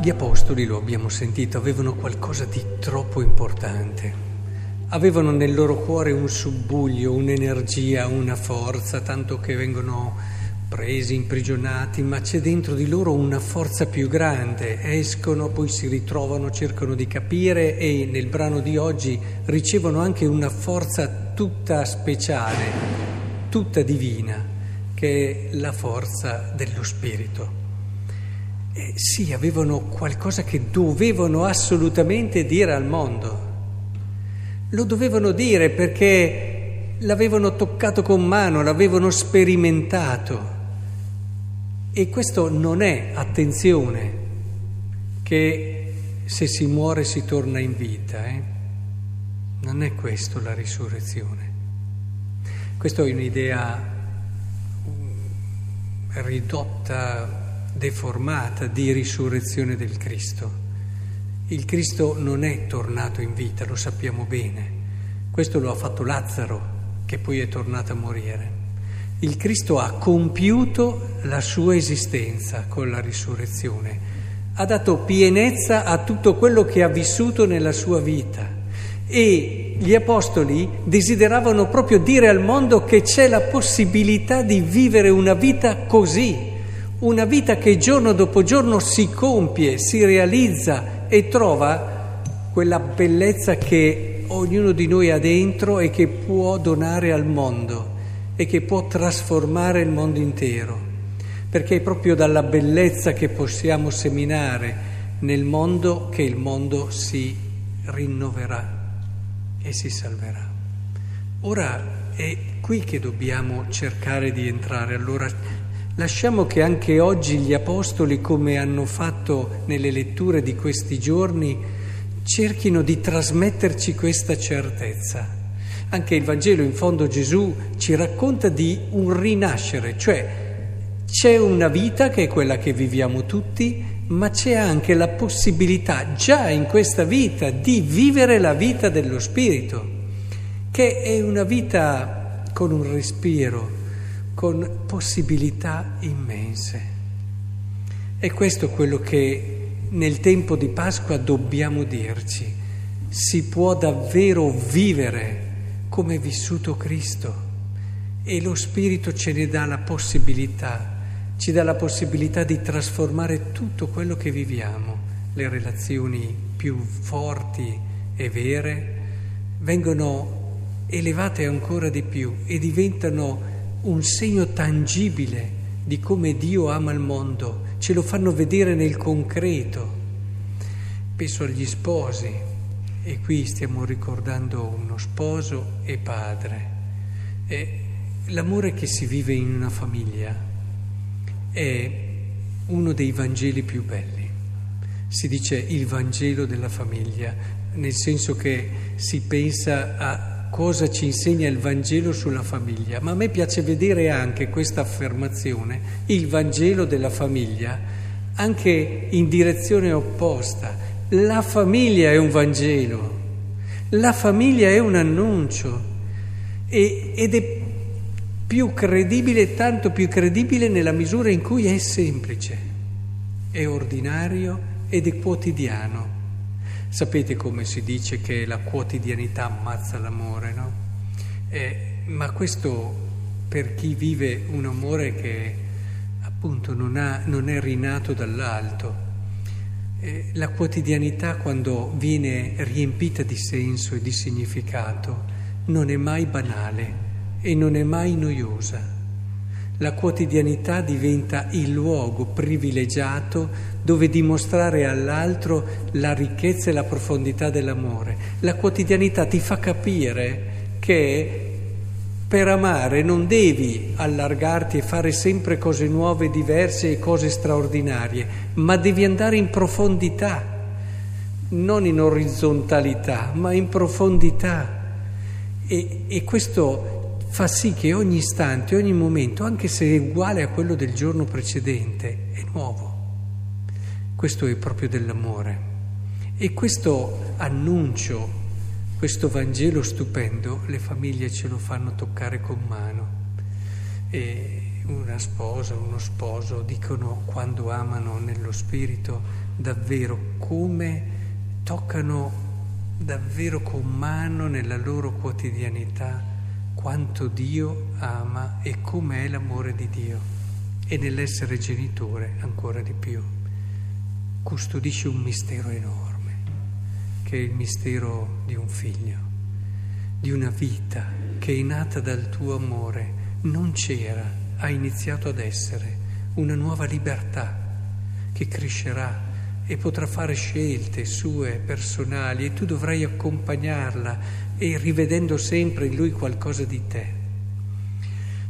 Gli apostoli, lo abbiamo sentito, avevano qualcosa di troppo importante. Avevano nel loro cuore un subbuglio, un'energia, una forza, tanto che vengono presi, imprigionati, ma c'è dentro di loro una forza più grande. Escono, poi si ritrovano, cercano di capire e nel brano di oggi ricevono anche una forza tutta speciale, tutta divina, che è la forza dello Spirito eh, sì, avevano qualcosa che dovevano assolutamente dire al mondo. Lo dovevano dire perché l'avevano toccato con mano, l'avevano sperimentato. E questo non è, attenzione, che se si muore si torna in vita. Eh? Non è questo la risurrezione. Questa è un'idea mm, ridotta deformata di risurrezione del Cristo. Il Cristo non è tornato in vita, lo sappiamo bene. Questo lo ha fatto Lazzaro, che poi è tornato a morire. Il Cristo ha compiuto la sua esistenza con la risurrezione, ha dato pienezza a tutto quello che ha vissuto nella sua vita e gli apostoli desideravano proprio dire al mondo che c'è la possibilità di vivere una vita così, una vita che giorno dopo giorno si compie, si realizza e trova quella bellezza che ognuno di noi ha dentro e che può donare al mondo e che può trasformare il mondo intero, perché è proprio dalla bellezza che possiamo seminare nel mondo che il mondo si rinnoverà e si salverà. Ora è qui che dobbiamo cercare di entrare, allora Lasciamo che anche oggi gli Apostoli, come hanno fatto nelle letture di questi giorni, cerchino di trasmetterci questa certezza. Anche il Vangelo, in fondo Gesù ci racconta di un rinascere, cioè c'è una vita che è quella che viviamo tutti, ma c'è anche la possibilità già in questa vita di vivere la vita dello Spirito, che è una vita con un respiro, con possibilità immense. E questo è quello che nel tempo di Pasqua dobbiamo dirci. Si può davvero vivere come vissuto Cristo e lo Spirito ce ne dà la possibilità, ci dà la possibilità di trasformare tutto quello che viviamo, le relazioni più forti e vere vengono elevate ancora di più e diventano un segno tangibile di come Dio ama il mondo, ce lo fanno vedere nel concreto. Penso agli sposi e qui stiamo ricordando uno sposo e padre. E l'amore che si vive in una famiglia è uno dei Vangeli più belli. Si dice il Vangelo della famiglia, nel senso che si pensa a cosa ci insegna il Vangelo sulla famiglia, ma a me piace vedere anche questa affermazione, il Vangelo della famiglia, anche in direzione opposta. La famiglia è un Vangelo, la famiglia è un annuncio e, ed è più credibile, tanto più credibile nella misura in cui è semplice, è ordinario ed è quotidiano. Sapete come si dice che la quotidianità ammazza l'amore, no? Eh, ma questo per chi vive un amore che appunto non, ha, non è rinato dall'alto. Eh, la quotidianità quando viene riempita di senso e di significato non è mai banale e non è mai noiosa. La quotidianità diventa il luogo privilegiato dove dimostrare all'altro la ricchezza e la profondità dell'amore. La quotidianità ti fa capire che per amare non devi allargarti e fare sempre cose nuove, diverse e cose straordinarie, ma devi andare in profondità, non in orizzontalità, ma in profondità. E, e questo fa sì che ogni istante, ogni momento, anche se è uguale a quello del giorno precedente, è nuovo. Questo è proprio dell'amore. E questo annuncio, questo Vangelo stupendo, le famiglie ce lo fanno toccare con mano. E una sposa, uno sposo dicono quando amano nello spirito, davvero come toccano davvero con mano nella loro quotidianità quanto Dio ama e com'è l'amore di Dio e nell'essere genitore ancora di più. Custodisce un mistero enorme, che è il mistero di un figlio, di una vita che è nata dal tuo amore, non c'era, ha iniziato ad essere una nuova libertà che crescerà e potrà fare scelte sue personali e tu dovrai accompagnarla e rivedendo sempre in lui qualcosa di te.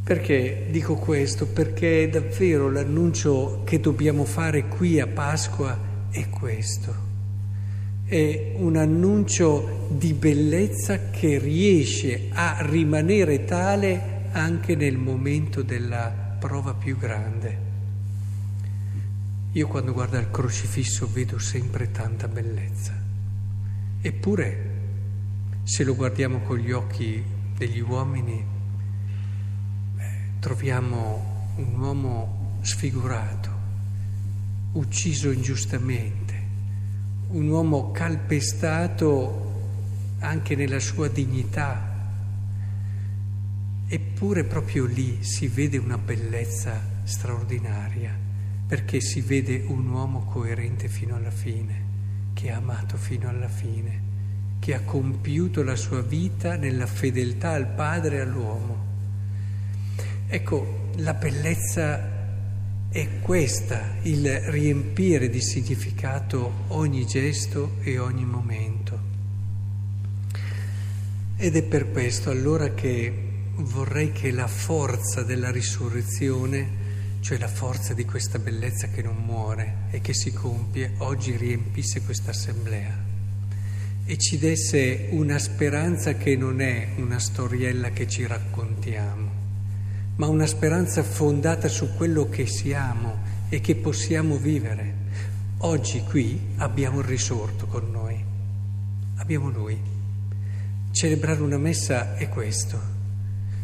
Perché dico questo? Perché davvero l'annuncio che dobbiamo fare qui a Pasqua è questo. È un annuncio di bellezza che riesce a rimanere tale anche nel momento della prova più grande. Io quando guardo il crocifisso vedo sempre tanta bellezza. Eppure, se lo guardiamo con gli occhi degli uomini, troviamo un uomo sfigurato, ucciso ingiustamente, un uomo calpestato anche nella sua dignità. Eppure proprio lì si vede una bellezza straordinaria perché si vede un uomo coerente fino alla fine, che ha amato fino alla fine, che ha compiuto la sua vita nella fedeltà al Padre e all'uomo. Ecco, la bellezza è questa, il riempire di significato ogni gesto e ogni momento. Ed è per questo allora che vorrei che la forza della risurrezione cioè la forza di questa bellezza che non muore e che si compie, oggi riempisse questa assemblea e ci desse una speranza che non è una storiella che ci raccontiamo, ma una speranza fondata su quello che siamo e che possiamo vivere. Oggi qui abbiamo il risorto con noi, abbiamo Lui. Celebrare una messa è questo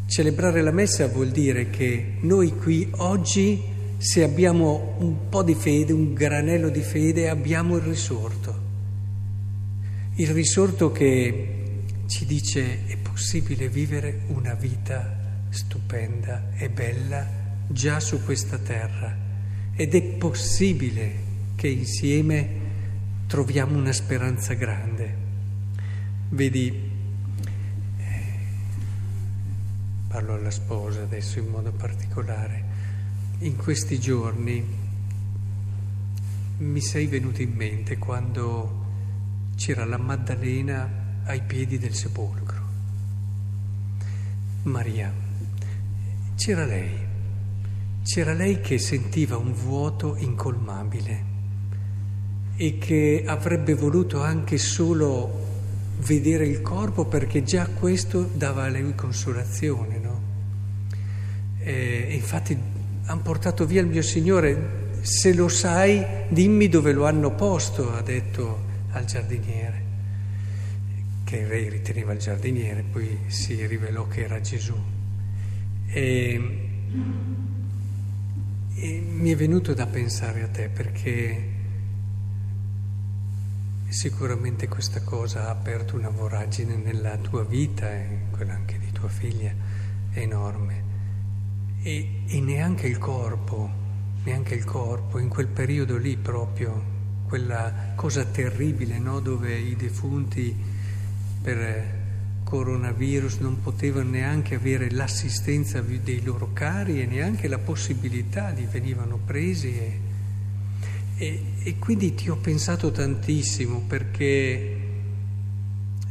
Celebrare la messa vuol dire che noi qui oggi, se abbiamo un po' di fede, un granello di fede, abbiamo il risorto. Il risorto che ci dice è possibile vivere una vita stupenda e bella già su questa terra ed è possibile che insieme troviamo una speranza grande. Vedi, parlo alla sposa adesso in modo particolare, in questi giorni mi sei venuto in mente quando c'era la Maddalena ai piedi del sepolcro. Maria, c'era lei, c'era lei che sentiva un vuoto incolmabile e che avrebbe voluto anche solo vedere il corpo perché già questo dava a lei consolazione. No? E infatti hanno portato via il mio Signore, se lo sai dimmi dove lo hanno posto, ha detto al giardiniere, che lei riteneva il giardiniere, poi si rivelò che era Gesù. E, e mi è venuto da pensare a te perché Sicuramente questa cosa ha aperto una voragine nella tua vita e quella anche di tua figlia enorme. E, e neanche il corpo, neanche il corpo, in quel periodo lì proprio, quella cosa terribile, no? dove i defunti per coronavirus non potevano neanche avere l'assistenza dei loro cari e neanche la possibilità di venivano presi e e, e quindi ti ho pensato tantissimo perché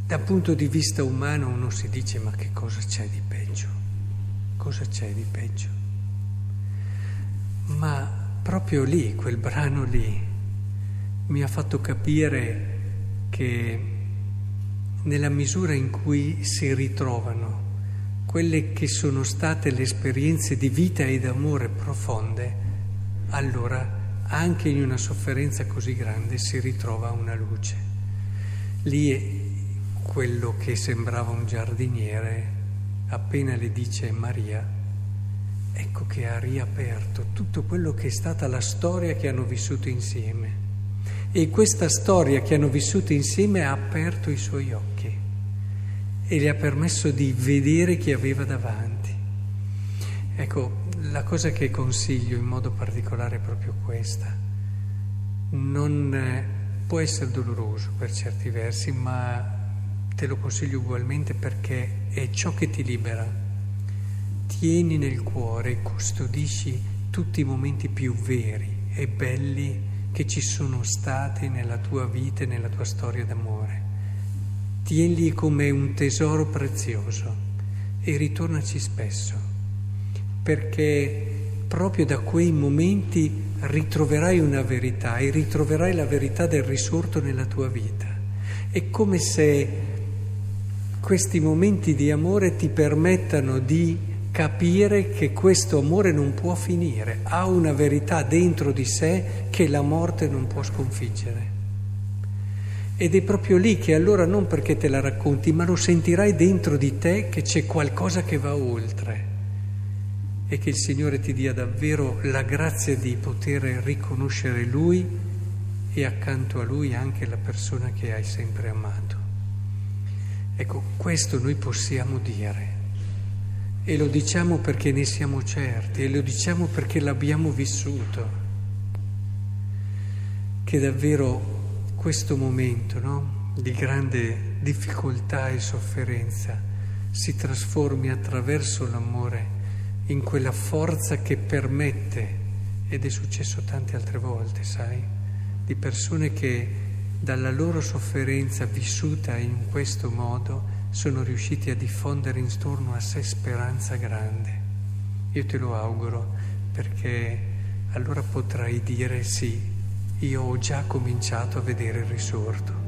dal punto di vista umano uno si dice ma che cosa c'è di peggio? Cosa c'è di peggio? Ma proprio lì, quel brano lì, mi ha fatto capire che nella misura in cui si ritrovano quelle che sono state le esperienze di vita e d'amore profonde, allora anche in una sofferenza così grande si ritrova una luce. Lì quello che sembrava un giardiniere, appena le dice Maria, ecco che ha riaperto tutto quello che è stata la storia che hanno vissuto insieme. E questa storia che hanno vissuto insieme ha aperto i suoi occhi e le ha permesso di vedere chi aveva davanti. Ecco, la cosa che consiglio in modo particolare è proprio questa. Non eh, può essere doloroso per certi versi, ma te lo consiglio ugualmente perché è ciò che ti libera. Tieni nel cuore, custodisci tutti i momenti più veri e belli che ci sono stati nella tua vita e nella tua storia d'amore. Tienli come un tesoro prezioso e ritornaci spesso, perché proprio da quei momenti ritroverai una verità e ritroverai la verità del risorto nella tua vita. È come se questi momenti di amore ti permettano di capire che questo amore non può finire, ha una verità dentro di sé che la morte non può sconfiggere. Ed è proprio lì che allora non perché te la racconti, ma lo sentirai dentro di te che c'è qualcosa che va oltre e che il Signore ti dia davvero la grazia di poter riconoscere Lui e accanto a Lui anche la persona che hai sempre amato. Ecco, questo noi possiamo dire. E lo diciamo perché ne siamo certi e lo diciamo perché l'abbiamo vissuto. Che davvero questo momento no, di grande difficoltà e sofferenza si trasformi attraverso l'amore in quella forza che permette, ed è successo tante altre volte, sai, di persone che dalla loro sofferenza vissuta in questo modo sono riusciti a diffondere intorno a sé speranza grande. Io te lo auguro perché allora potrai dire sì, io ho già cominciato a vedere il risorto.